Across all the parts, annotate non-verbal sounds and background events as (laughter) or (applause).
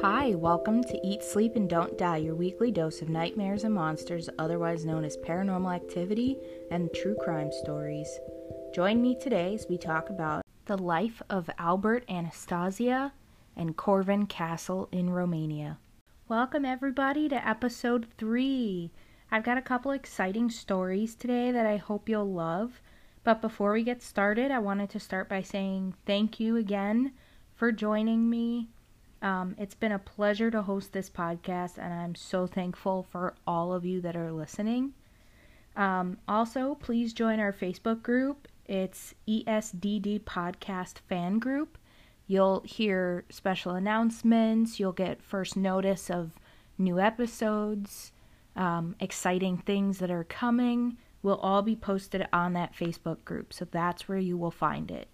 Hi, welcome to Eat, Sleep, and Don't Die, your weekly dose of nightmares and monsters, otherwise known as paranormal activity and true crime stories. Join me today as we talk about the life of Albert Anastasia and Corvin Castle in Romania. Welcome, everybody, to episode three. I've got a couple exciting stories today that I hope you'll love. But before we get started, I wanted to start by saying thank you again for joining me. Um, it's been a pleasure to host this podcast, and I'm so thankful for all of you that are listening. Um, also, please join our Facebook group. It's ESDD Podcast Fan Group. You'll hear special announcements, you'll get first notice of new episodes, um, exciting things that are coming will all be posted on that Facebook group. So that's where you will find it.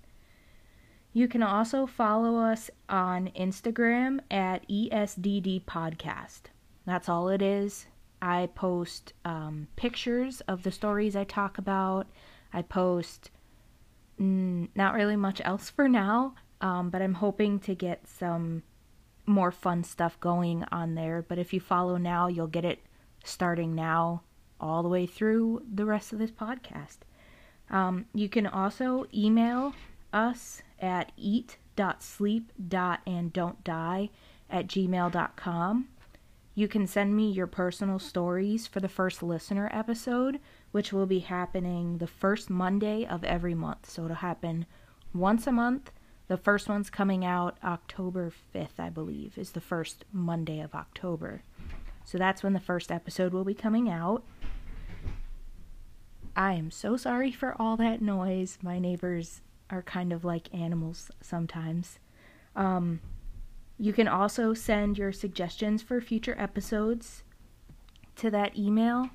You can also follow us on Instagram at ESDD Podcast. That's all it is. I post um, pictures of the stories I talk about. I post mm, not really much else for now, um, but I'm hoping to get some more fun stuff going on there. But if you follow now, you'll get it starting now all the way through the rest of this podcast. Um, you can also email us at eat.sleep.and.don't.die at gmail.com. You can send me your personal stories for the first listener episode, which will be happening the first Monday of every month. So it'll happen once a month. The first one's coming out October 5th, I believe, is the first Monday of October. So that's when the first episode will be coming out. I am so sorry for all that noise. My neighbors are kind of like animals sometimes. Um, you can also send your suggestions for future episodes to that email,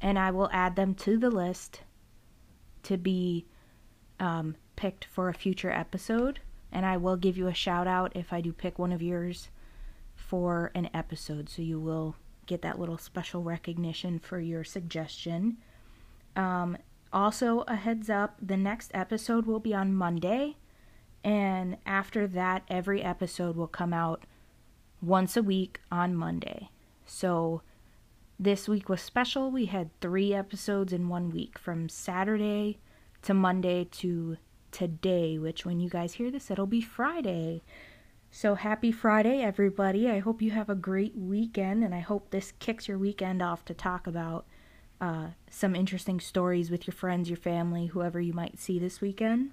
and I will add them to the list to be um, picked for a future episode. And I will give you a shout out if I do pick one of yours for an episode. So you will get that little special recognition for your suggestion. Um, also, a heads up the next episode will be on Monday. And after that, every episode will come out once a week on Monday. So this week was special. We had three episodes in one week from Saturday to Monday to today, which when you guys hear this, it'll be Friday. So happy Friday, everybody. I hope you have a great weekend, and I hope this kicks your weekend off to talk about uh, some interesting stories with your friends, your family, whoever you might see this weekend.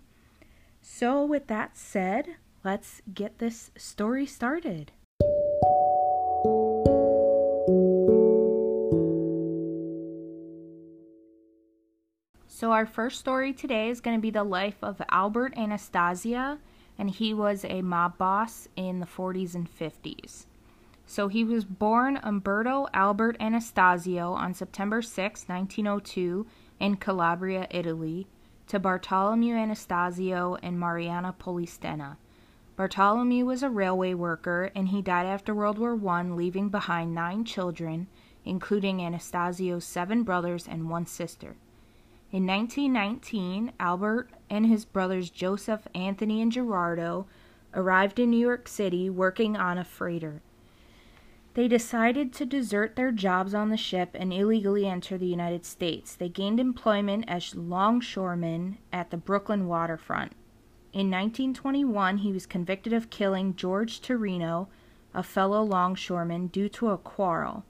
So, with that said, let's get this story started. So, our first story today is going to be the life of Albert Anastasia, and he was a mob boss in the 40s and 50s. So he was born Umberto Albert Anastasio on September 6, 1902, in Calabria, Italy, to Bartolomeo Anastasio and Mariana Polistena. Bartolomeo was a railway worker and he died after World War I, leaving behind nine children, including Anastasio's seven brothers and one sister. In 1919, Albert and his brothers Joseph, Anthony, and Gerardo arrived in New York City working on a freighter. They decided to desert their jobs on the ship and illegally enter the United States. They gained employment as longshoremen at the Brooklyn waterfront. In 1921, he was convicted of killing George Turino, a fellow longshoreman, due to a quarrel.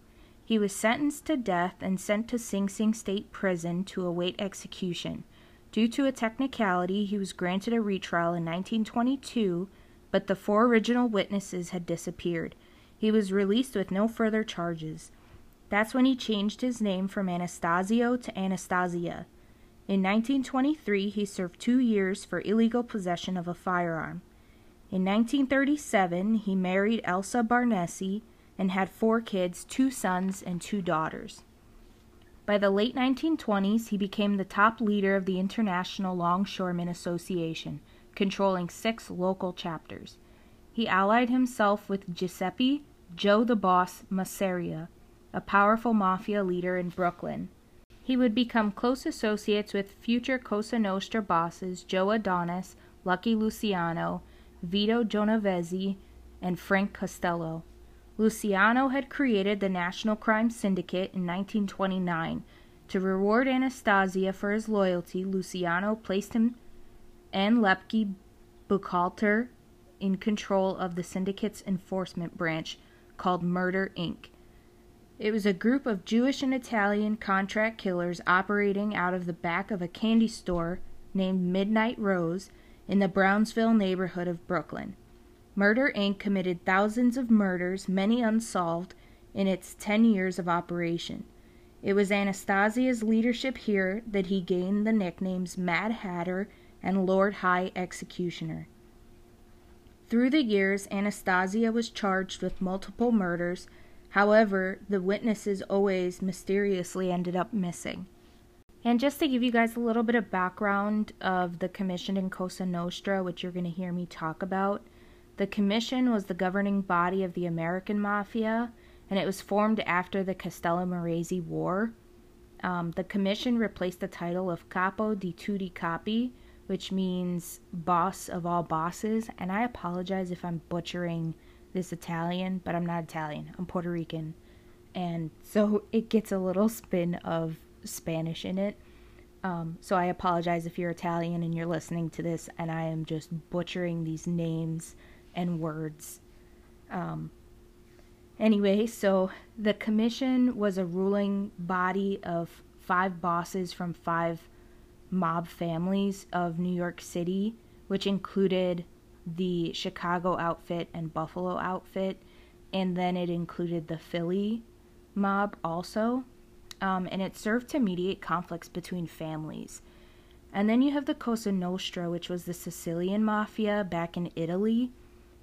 He was sentenced to death and sent to Sing Sing State Prison to await execution. Due to a technicality, he was granted a retrial in 1922, but the four original witnesses had disappeared. He was released with no further charges. That's when he changed his name from Anastasio to Anastasia. In 1923, he served two years for illegal possession of a firearm. In 1937, he married Elsa Bargnesi and had four kids two sons and two daughters. By the late 1920s, he became the top leader of the International Longshoremen Association, controlling six local chapters. He allied himself with Giuseppe Joe the Boss Masseria, a powerful mafia leader in Brooklyn. He would become close associates with future Cosa Nostra bosses Joe Adonis, Lucky Luciano, Vito Genovese, and Frank Costello. Luciano had created the National Crime Syndicate in 1929. To reward Anastasia for his loyalty, Luciano placed him and Lepke Buchalter in control of the syndicate's enforcement branch called Murder Inc. It was a group of Jewish and Italian contract killers operating out of the back of a candy store named Midnight Rose in the Brownsville neighborhood of Brooklyn. Murder Inc. committed thousands of murders, many unsolved, in its 10 years of operation. It was Anastasia's leadership here that he gained the nicknames Mad Hatter and Lord High Executioner. Through the years, Anastasia was charged with multiple murders. However, the witnesses always mysteriously ended up missing. And just to give you guys a little bit of background of the commission in Cosa Nostra, which you're going to hear me talk about, the commission was the governing body of the American Mafia, and it was formed after the Castello Castellammarese War. Um, the commission replaced the title of Capo di tutti capi, which means boss of all bosses. And I apologize if I'm butchering this Italian, but I'm not Italian, I'm Puerto Rican. And so (laughs) it gets a little spin of Spanish in it. Um, so I apologize if you're Italian and you're listening to this and I am just butchering these names and words. Um, anyway, so the commission was a ruling body of five bosses from five mob families of New York City, which included the Chicago outfit and Buffalo outfit, and then it included the Philly mob also. Um, and it served to mediate conflicts between families. And then you have the Cosa Nostra, which was the Sicilian mafia back in Italy,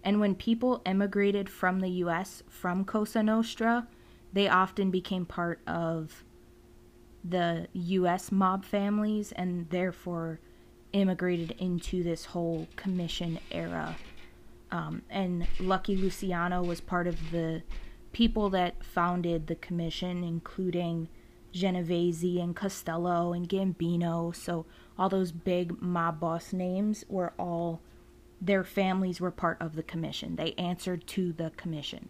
and when people emigrated from the US from Cosa Nostra, they often became part of the US mob families and therefore immigrated into this whole commission era. Um, and Lucky Luciano was part of the people that founded the commission, including Genovese and Costello and Gambino. So all those big mob boss names were all their families were part of the commission. They answered to the commission.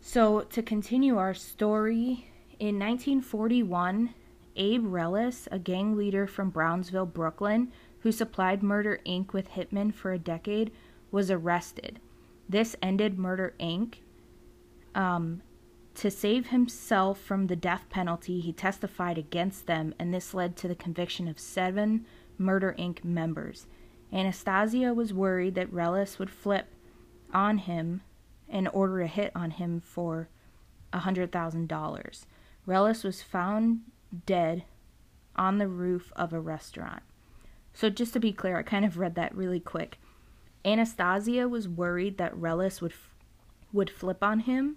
So, to continue our story, in 1941, Abe Reles, a gang leader from Brownsville, Brooklyn, who supplied Murder Inc. with hitmen for a decade, was arrested. This ended Murder Inc. Um, to save himself from the death penalty, he testified against them, and this led to the conviction of seven Murder Inc. members. Anastasia was worried that Reles would flip on him and order a hit on him for a $100,000. Reles was found dead on the roof of a restaurant. So, just to be clear, I kind of read that really quick. Anastasia was worried that Reles would, f- would flip on him,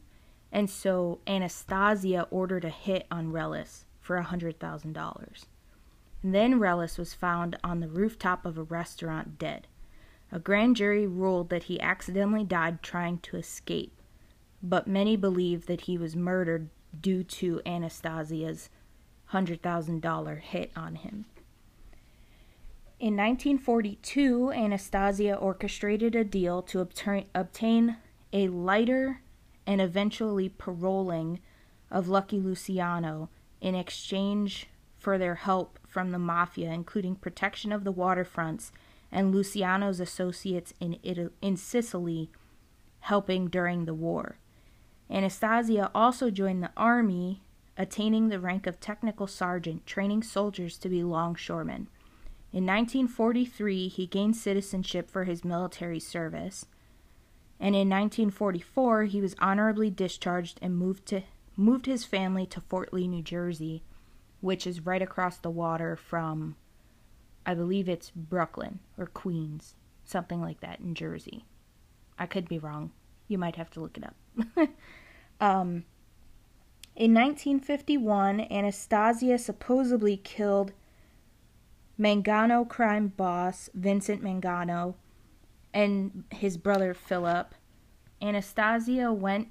and so Anastasia ordered a hit on Reles for a $100,000. Then Reles was found on the rooftop of a restaurant dead. A grand jury ruled that he accidentally died trying to escape, but many believe that he was murdered due to Anastasia's $100,000 hit on him. In 1942, Anastasia orchestrated a deal to obtain, obtain a lighter and eventually paroling of Lucky Luciano in exchange for their help from the mafia, including protection of the waterfronts and Luciano's associates in, Italy, in Sicily helping during the war. Anastasia also joined the army, attaining the rank of technical sergeant, training soldiers to be longshoremen. In 1943, he gained citizenship for his military service, and in 1944, he was honorably discharged and moved to moved his family to Fort Lee, New Jersey, which is right across the water from, I believe it's Brooklyn or Queens, something like that in Jersey. I could be wrong. You might have to look it up. (laughs) um, in 1951, Anastasia supposedly killed Mangano crime boss Vincent Mangano and his brother Philip. Anastasia went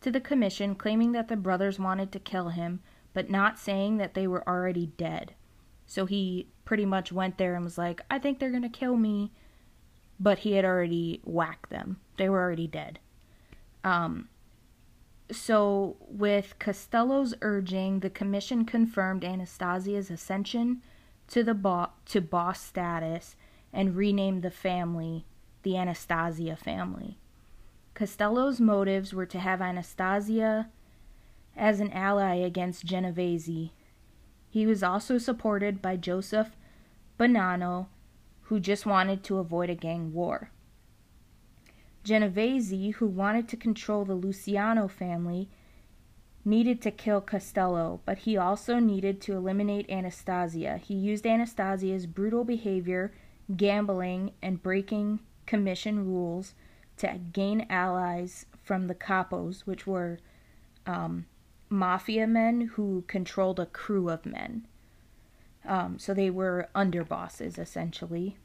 to the commission claiming that the brothers wanted to kill him, but not saying that they were already dead. So he pretty much went there and was like, I think they're going to kill me. but he had already whacked them. They were already dead. Um, so, with Costello's urging, the commission confirmed Anastasia's ascension to the bo- to boss status and renamed the family the Anastasia family. Costello's motives were to have Anastasia as an ally against Genovese. He was also supported by Joseph Bonanno, who just wanted to avoid a gang war. Genovese, who wanted to control the Luciano family, needed to kill Costello, but he also needed to eliminate Anastasia. He used Anastasia's brutal behavior, gambling, and breaking commission rules to gain allies from the capos, which were um, mafia men who controlled a crew of men. Um, so they were underbosses, essentially.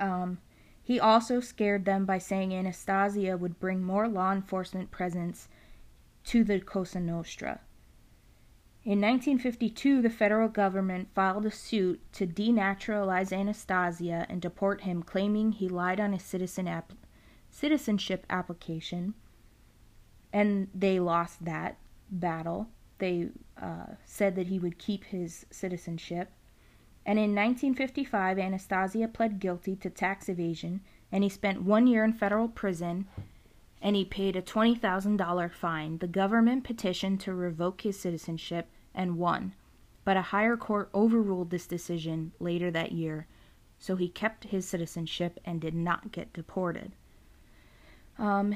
Um, he also scared them by saying Anastasia would bring more law enforcement presence to the Cosa Nostra. In 1952, the federal government filed a suit to denaturalize Anastasia and deport him, claiming he lied on his citizen app- citizenship application, and they lost that battle. They uh, said that he would keep his citizenship. And in 1955, Anastasia pled guilty to tax evasion, and he spent one year in federal prison and he paid a $20,000 fine. The government petitioned to revoke his citizenship and won, but a higher court overruled this decision later that year, so he kept his citizenship and did not get deported. Um,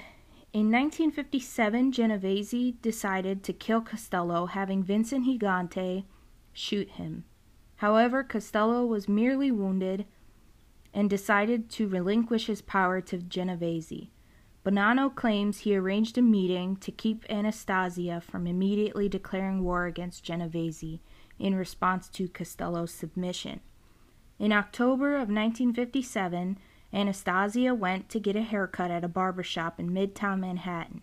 in 1957, Genovese decided to kill Costello, having Vincent Gigante shoot him. However, Costello was merely wounded and decided to relinquish his power to Genovese. Bonanno claims he arranged a meeting to keep Anastasia from immediately declaring war against Genovese in response to Costello's submission. In October of 1957, Anastasia went to get a haircut at a barber shop in Midtown Manhattan.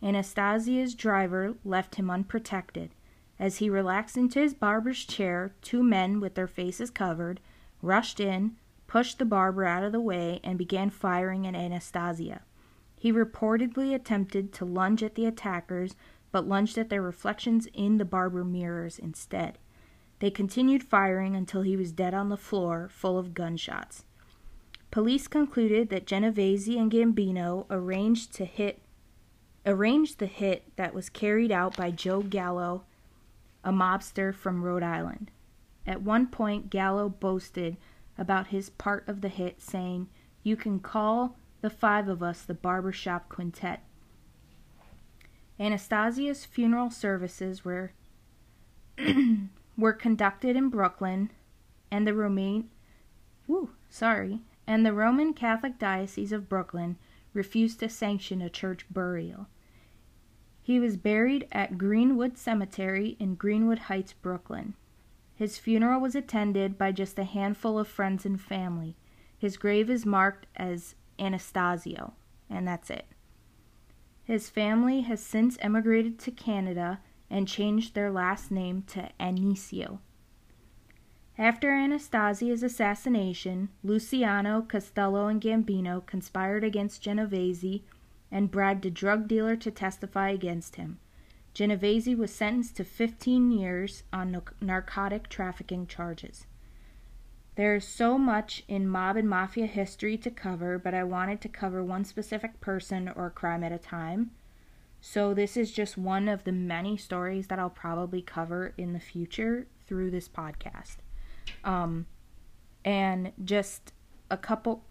Anastasia's driver left him unprotected. As he relaxed into his barber's chair, two men with their faces covered rushed in, pushed the barber out of the way, and began firing at Anastasia. He reportedly attempted to lunge at the attackers, but lunged at their reflections in the barber mirrors instead. They continued firing until he was dead on the floor, full of gunshots. Police concluded that Genovese and Gambino arranged to hit arranged the hit that was carried out by Joe Gallo, a mobster from Rhode Island. At one point, Gallo boasted about his part of the hit, saying, You can call the five of us the barbershop quintet. Anastasia's funeral services were (clears throat) were conducted in Brooklyn, and the Romaine, woo, sorry, and the Roman Catholic Diocese of Brooklyn refused to sanction a church burial. He was buried at Greenwood Cemetery in Greenwood Heights, Brooklyn. His funeral was attended by just a handful of friends and family. His grave is marked as Anastasio, and that's it. His family has since emigrated to Canada and changed their last name to Anicio. After Anastasia's assassination, Luciano, Costello, and Gambino conspired against Genovese and bribed a drug dealer to testify against him. Genovese was sentenced to 15 years on narcotic trafficking charges. There is so much in mob and mafia history to cover, but I wanted to cover one specific person or crime at a time. So, this is just one of the many stories that I'll probably cover in the future through this podcast. Um, and just a couple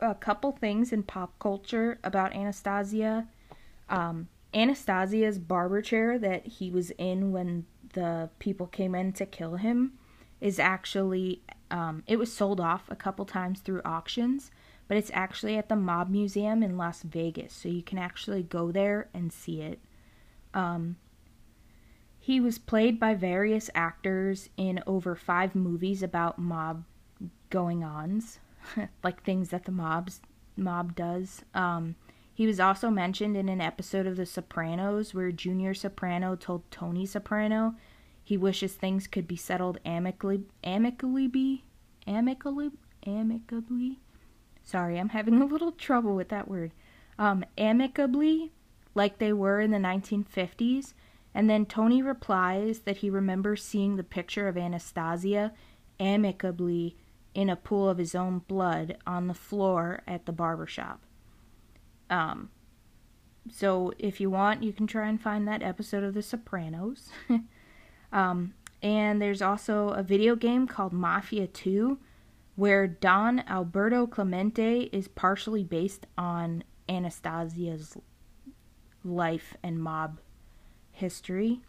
a couple things in pop culture about Anastasia. Um, Anastasia's barber chair that he was in when the people came in to kill him is actually um, it was sold off a couple times through auctions, but it's actually at the Mob Museum in Las Vegas, so you can actually go there and see it. Um, he was played by various actors in over five movies about mob going ons, (laughs) like things that the mobs mob does. Um, he was also mentioned in an episode of The Sopranos where Junior Soprano told Tony Soprano he wishes things could be settled amicably, amicably, amicably, amicably. Sorry, I'm having a little trouble with that word. Um, amicably, like they were in the 1950s. And then Tony replies that he remembers seeing the picture of Anastasia amicably in a pool of his own blood on the floor at the barber shop. Um, so if you want, you can try and find that episode of The Sopranos. (laughs) um, and there's also a video game called Mafia 2 where Don Alberto Clemente is partially based on Anastasia's life and mob history.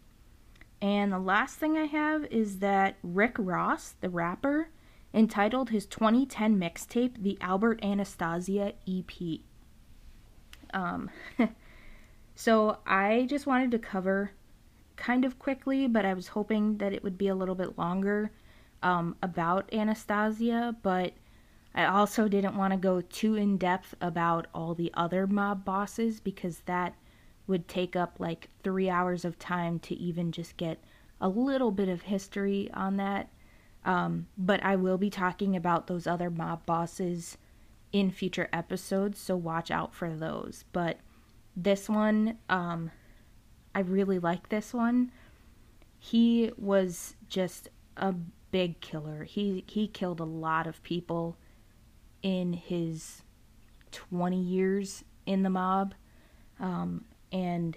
And the last thing I have is that Rick Ross, the rapper, entitled his 2010 mixtape The Albert Anastasia EP. Um, (laughs) so I just wanted to cover kind of quickly, but I was hoping that it would be a little bit longer um, about Anastasia, but I also didn't want to go too in depth about all the other mob bosses because that would take up like three hours of time to even just get a little bit of history on that. Um, but I will be talking about those other mob bosses in future episodes, so watch out for those. But this one, um, I really like this one. He was just a big killer. He he killed a lot of people in his 20 years in the mob. Um, and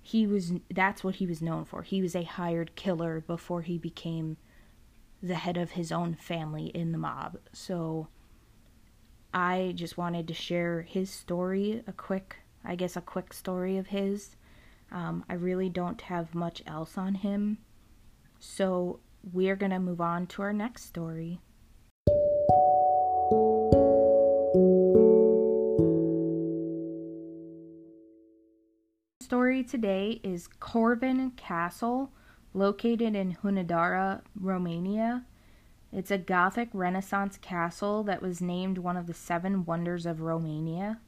he was that's what he was known for. He was a hired killer before he became the head of his own family in the mob. So I just wanted to share his story, a quick, I guess, a quick story of his. Um, I really don't have much else on him. So we're going to move on to our next story. Story today is Corvin Castle, located in Hunedoara, Romania. It's a Gothic Renaissance castle that was named one of the seven wonders of Romania.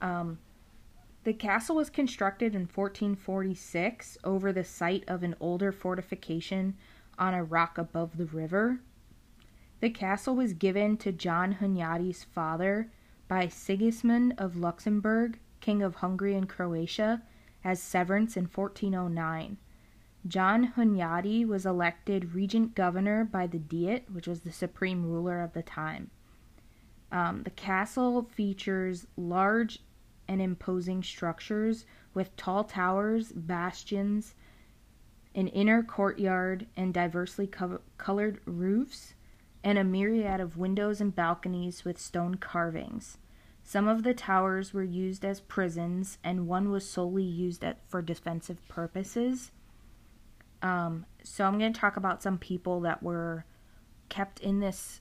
Um, the castle was constructed in 1446 over the site of an older fortification on a rock above the river. The castle was given to John Hunyadi's father by Sigismund of Luxembourg, King of Hungary and Croatia, as severance in 1409. John Hunyadi was elected regent governor by the Diet, which was the supreme ruler of the time. Um, the castle features large and imposing structures with tall towers, bastions, an inner courtyard, and diversely co- colored roofs, and a myriad of windows and balconies with stone carvings. Some of the towers were used as prisons, and one was solely used at, for defensive purposes. Um, so I'm going to talk about some people that were kept in this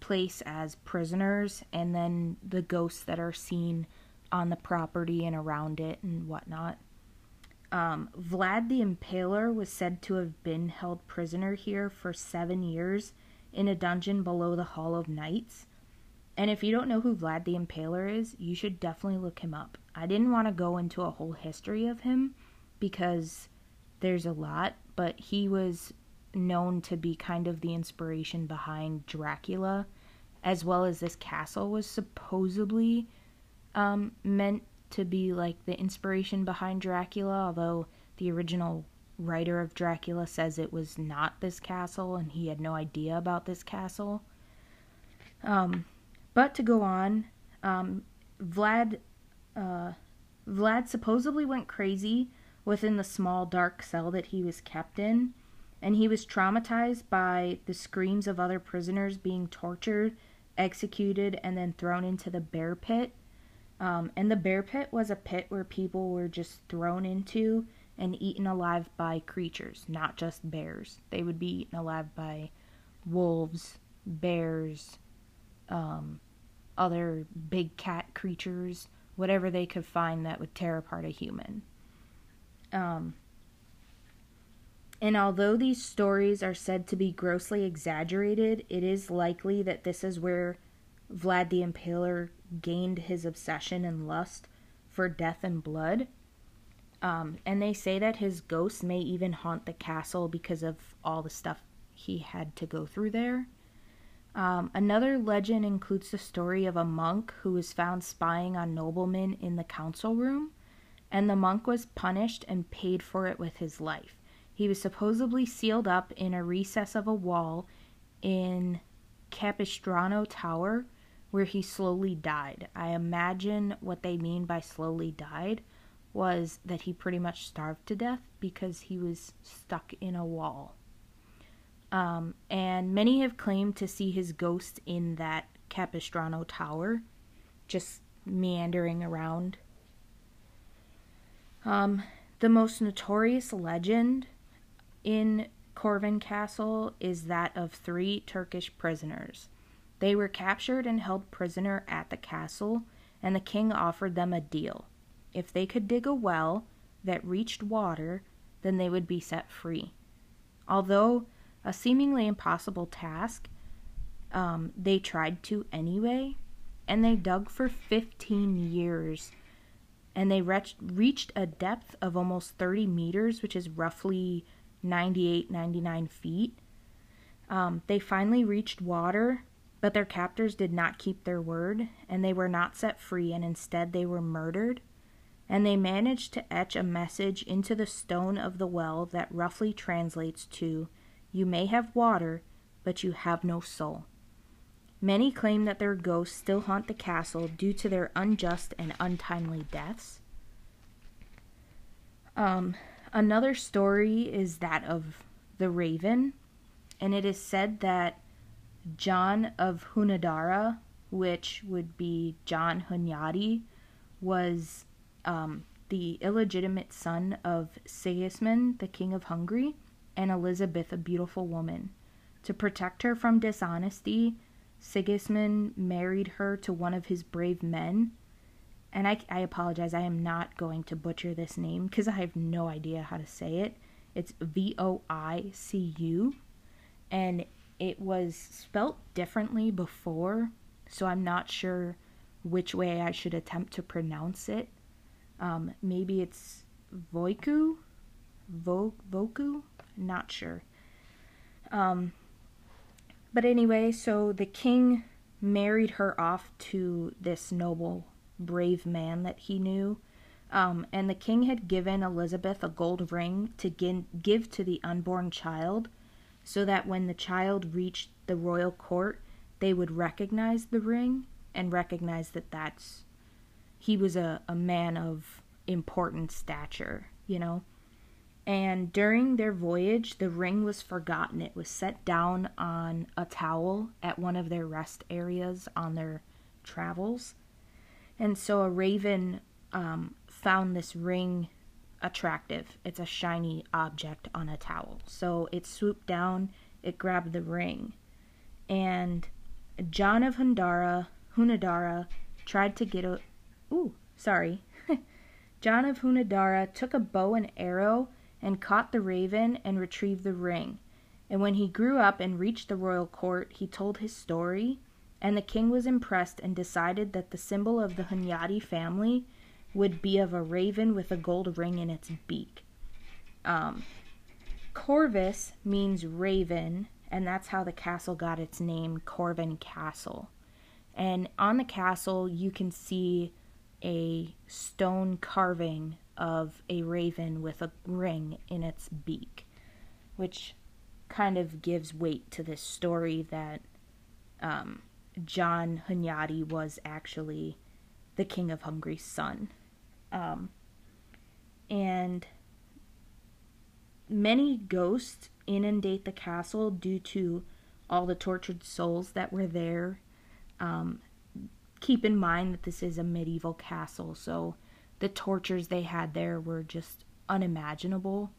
place as prisoners, and then the ghosts that are seen on the property and around it and whatnot. Um, Vlad the Impaler was said to have been held prisoner here for seven years in a dungeon below the Hall of Knights. And if you don't know who Vlad the Impaler is, you should definitely look him up. I didn't want to go into a whole history of him because there's a lot, but he was known to be kind of the inspiration behind Dracula, as well as this castle was supposedly um, meant to be like the inspiration behind Dracula, although the original writer of Dracula says it was not this castle and he had no idea about this castle. Um, but to go on, um, Vlad, uh, Vlad supposedly went crazy within the small dark cell that he was kept in, and he was traumatized by the screams of other prisoners being tortured, executed, and then thrown into the bear pit um, and the bear pit was a pit where people were just thrown into and eaten alive by creatures, not just bears. They would be eaten alive by wolves, bears, um, other big cat creatures, whatever they could find that would tear apart a human. Um, and although these stories are said to be grossly exaggerated, it is likely that this is where Vlad the Impaler gained his obsession and lust for death and blood. Um, and they say that his ghost may even haunt the castle because of all the stuff he had to go through there. Um, another legend includes the story of a monk who was found spying on noblemen in the council room, and the monk was punished and paid for it with his life. He was supposedly sealed up in a recess of a wall in Capistrano Tower, where he slowly died. I imagine what they mean by slowly died was that he pretty much starved to death because he was stuck in a wall. Um, and many have claimed to see his ghost in that Capistrano Tower, just meandering around. Um, the most notorious legend in Corvin Castle is that of three Turkish prisoners. They were captured and held prisoner at the castle, and the king offered them a deal. If they could dig a well that reached water, then they would be set free. Although a seemingly impossible task, um, they tried to anyway, and they dug for 15 years. And they reached, reached a depth of almost 30 meters, which is roughly 98, 99 feet. Um, they finally reached water, but their captors did not keep their word, and they were not set free, and instead they were murdered. And they managed to etch a message into the stone of the well that roughly translates to You may have water, but you have no soul. Many claim that their ghosts still haunt the castle due to their unjust and untimely deaths. Um, another story is that of the raven, and it is said that John of Hunadara, which would be John Hunyadi, was um, the illegitimate son of Sigismund, the king of Hungary, and Elizabeth, a beautiful woman. To protect her from dishonesty, Sigismund married her to one of his brave men. And I, I apologize, I am not going to butcher this name because I have no idea how to say it. It's V O I C U. And it was spelt differently before, so I'm not sure which way I should attempt to pronounce it. Um, maybe it's Voiku? Vo- Voku? Not sure. Um, but anyway, so the king married her off to this noble, brave man that he knew. Um, and the king had given Elizabeth a gold ring to give to the unborn child so that when the child reached the royal court, they would recognize the ring and recognize that that's he was a, a man of important stature, you know. And during their voyage, the ring was forgotten. It was set down on a towel at one of their rest areas on their travels. And so a raven um, found this ring attractive. It's a shiny object on a towel. So it swooped down, it grabbed the ring. And John of Hundara, Hunadara tried to get a. Ooh, sorry. (laughs) John of Hunadara took a bow and arrow and caught the raven and retrieved the ring. And when he grew up and reached the royal court, he told his story, and the king was impressed and decided that the symbol of the Hunyadi family would be of a raven with a gold ring in its beak. Um, Corvus means raven, and that's how the castle got its name, Corvin Castle. And on the castle, you can see a stone carving of a raven with a ring in its beak, which kind of gives weight to this story that um, John Hunyadi was actually the king of Hungary's son. Um, and many ghosts inundate the castle due to all the tortured souls that were there. Um, keep in mind that this is a medieval castle, so the tortures they had there were just unimaginable.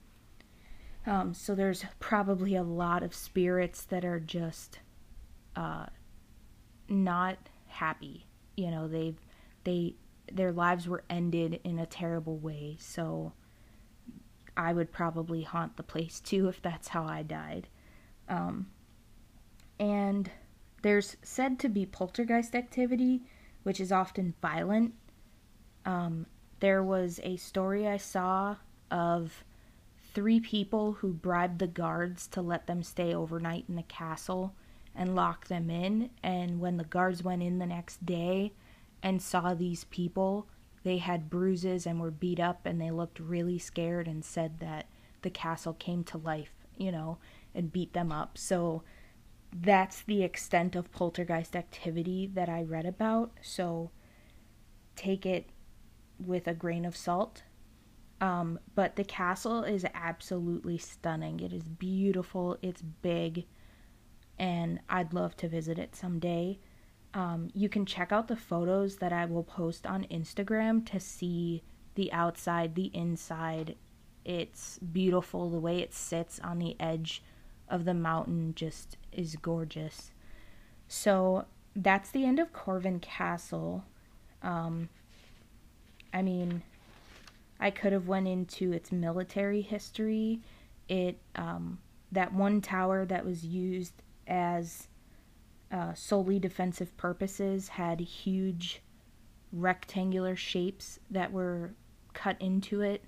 Um, so there's probably a lot of spirits that are just uh, not happy. You know, they they their lives were ended in a terrible way. So I would probably haunt the place (laughs) too if that's how I died. Um, and there's said to be poltergeist activity, which is often violent. Um, there was a story I saw of three people who bribed the guards to let them stay overnight in the castle, and lock them in. And when the guards went in the next day and saw these people, they had bruises and were beat up and they looked really scared and said that the castle came to life, you know, and beat them up. So that's the extent of poltergeist activity that I read about. So take it with a grain of salt. Um, but the castle is absolutely stunning. It is beautiful, it's big, and I'd love to visit it someday. Um, you can check out the photos that I will post on Instagram to see the outside, the inside. It's beautiful. The way it sits on the edge of the mountain just is gorgeous. So that's the end of Corvin Castle. Um, I mean, I could have went into its military history. It um, that one tower that was used as uh, solely defensive purposes had huge rectangular shapes that were cut into it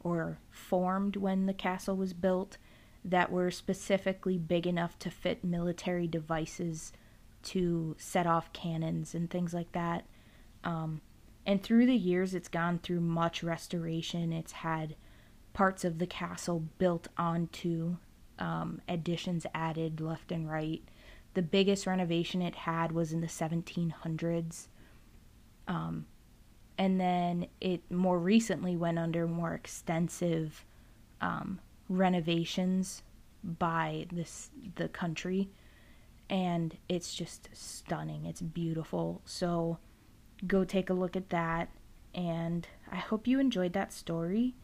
or formed when the castle was built that were specifically big enough to fit military devices to set off cannons and things like that. Um, and through the years, it's gone through much restoration. It's had parts of the castle built onto, um, additions added left and right. The biggest renovation it had was in the 1700s. Um, and then it more recently went under more extensive um, renovations by this the country and it's just stunning it's beautiful so go take a look at that and i hope you enjoyed that story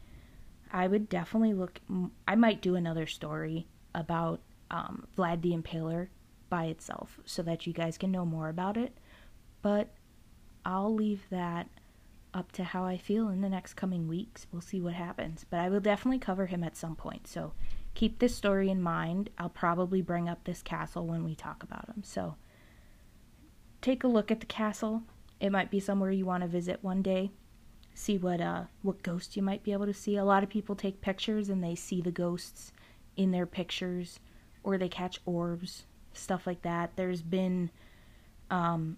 i would definitely look i might do another story about um, vlad the impaler by itself so that you guys can know more about it but i'll leave that up to how I feel in the next coming weeks. We'll see what happens. But I will definitely cover him at some point. So keep this story in mind. I'll probably bring up this castle when we talk about him. So take a look at the castle. It might be somewhere you want to visit one day. See what uh what ghosts you might be able to see. A lot of people take pictures and they see the ghosts in their pictures or they catch orbs, stuff like that. There's been um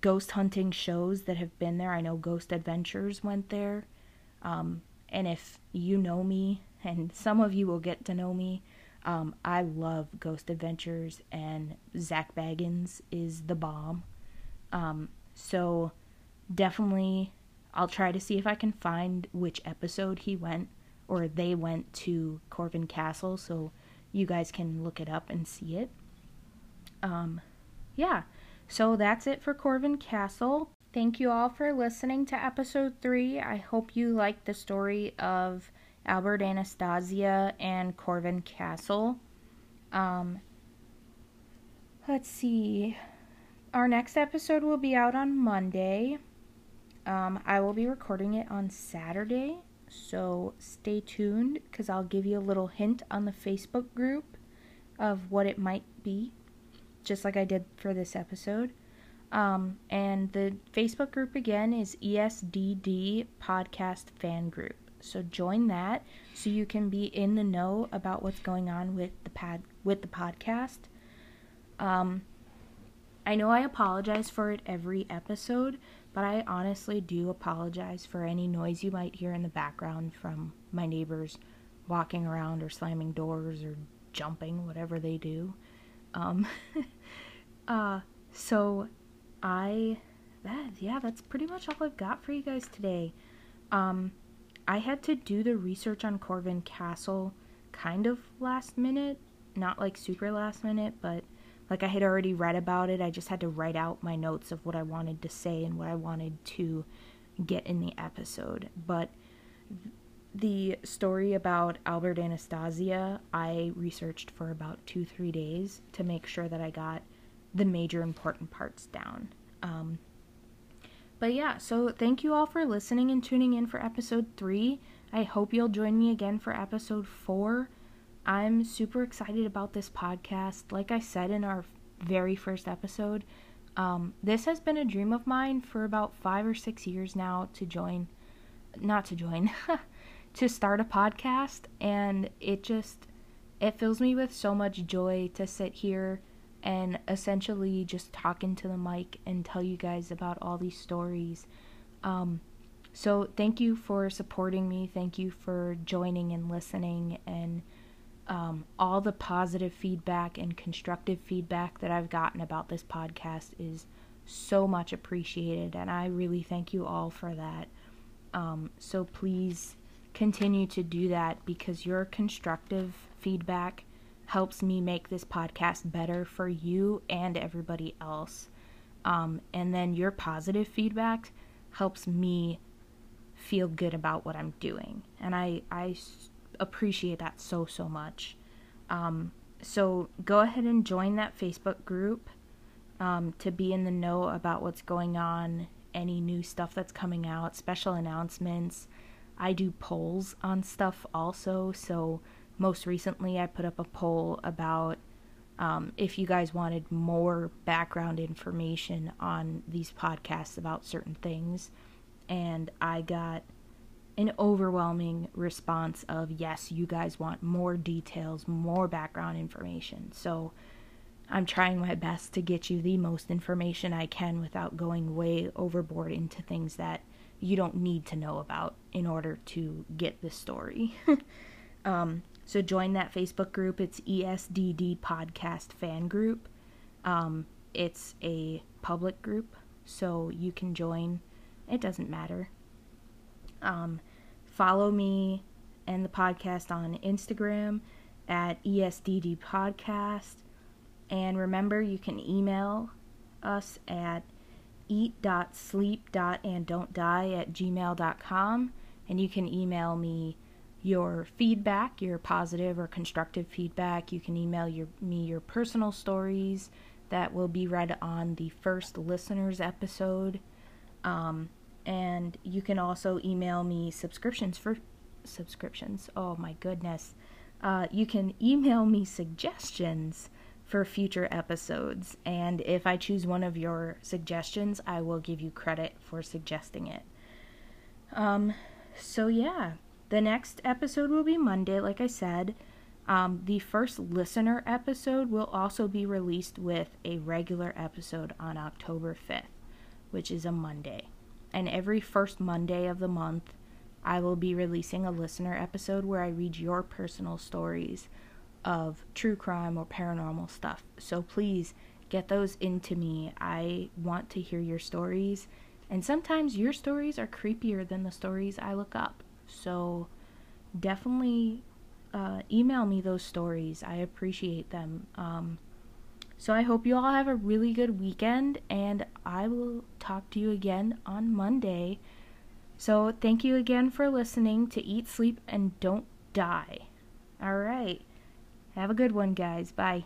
ghost hunting shows that have been there. I know Ghost Adventures went there. Um, and if you know me, (laughs) and some of you will get to know me, um, I love Ghost Adventures, and Zak Bagans is the bomb. Um, so definitely, I'll try to see if I can find which episode he went or they went to Corvin Castle, so you guys can look it up and see it. Um, yeah. So that's it for Corvin Castle. Thank you all for listening to episode three. I hope you liked the story of Albert Anastasia and Corvin Castle. Um, let's see. Our next episode will be out on Monday. Um, I will be recording it on Saturday, so stay tuned because I'll give you a little hint on the Facebook group of what it might be just like I did for this episode. Um, and the Facebook group again is ESDD Podcast Fan Group. So join that so you can be in the know about what's going on with the pad with the podcast. Um, I know I apologize for it every episode, but I honestly do apologize for any noise you might hear in the background from my neighbors walking around or slamming doors or jumping, whatever they do. Um, (laughs) uh, so I, that, yeah, that's pretty much all I've got for you guys today. Um, I had to do the research on Corvin Castle kind of last minute, not like super last minute, but like I had already read about it. I just had to write out my notes of what I wanted to say and what I wanted to get in the episode. But the story about Albert Anastasia, I researched for about two, three days to make sure that I got the major important parts down. Um, but yeah, so thank you all for listening and tuning in for episode three. I hope you'll join me again for episode four. I'm super excited about this podcast. Like I said in our very first episode, um, this has been a dream of mine for about five or six years now to join, not to join, (laughs) to start a podcast and it just it fills me with so much joy to sit here and essentially just talk into the mic and tell you guys about all these stories. Um, so, thank you for supporting me. Thank you for joining and listening, and um, all the positive feedback and constructive feedback that I've gotten about this podcast is so much appreciated, and I really thank you all for that. Um, so, please continue to do that because your constructive feedback helps me make this podcast better for you and everybody else. Um, and then your positive feedback helps me feel good about what I'm doing. And I, I appreciate that so, so much. Um, so go ahead and join that Facebook group um, to be in the know about what's going on, any new stuff that's coming out, special announcements. I do polls on stuff also. So most recently, I put up a poll about um, if you guys wanted more background information on these podcasts about certain things. And I got an overwhelming response of yes, you guys want more details, more background information. So I'm trying my best to get you the most information I can without going way overboard into things that you don't need to know about in order to get the story. (laughs) um, so join that Facebook group. It's ESDD Podcast Fan Group. Um, it's a public group, so you can join. It doesn't matter. Um, follow me and the podcast on Instagram at ESDD Podcast. And remember, you can email us at eat.sleep.and.don't.die at gmail.com. And you can email me your feedback, your positive or constructive feedback. You can email your, me your personal stories that will be read on the first listeners episode. Um, and you can also email me subscriptions for subscriptions. Oh my goodness. Uh, you can email me suggestions for future episodes, and if I choose one of your suggestions, I will give you credit for suggesting it. Um, so yeah, the next episode will be Monday, like I said. Um, the first listener episode will also be released with a regular episode on October 5th, which is a Monday and every first Monday of the month, I will be releasing a listener episode where I read your personal stories of true crime or paranormal stuff. So please get those into me. I want to hear your stories, and sometimes your stories are creepier than the stories I look up. So definitely uh, email me those stories. I appreciate them. Um, so I hope you all have a really good weekend, and I will talk to you again on Monday. So thank you again for listening to Eat, Sleep, and Don't Die. All right. Have a good one, guys. Bye.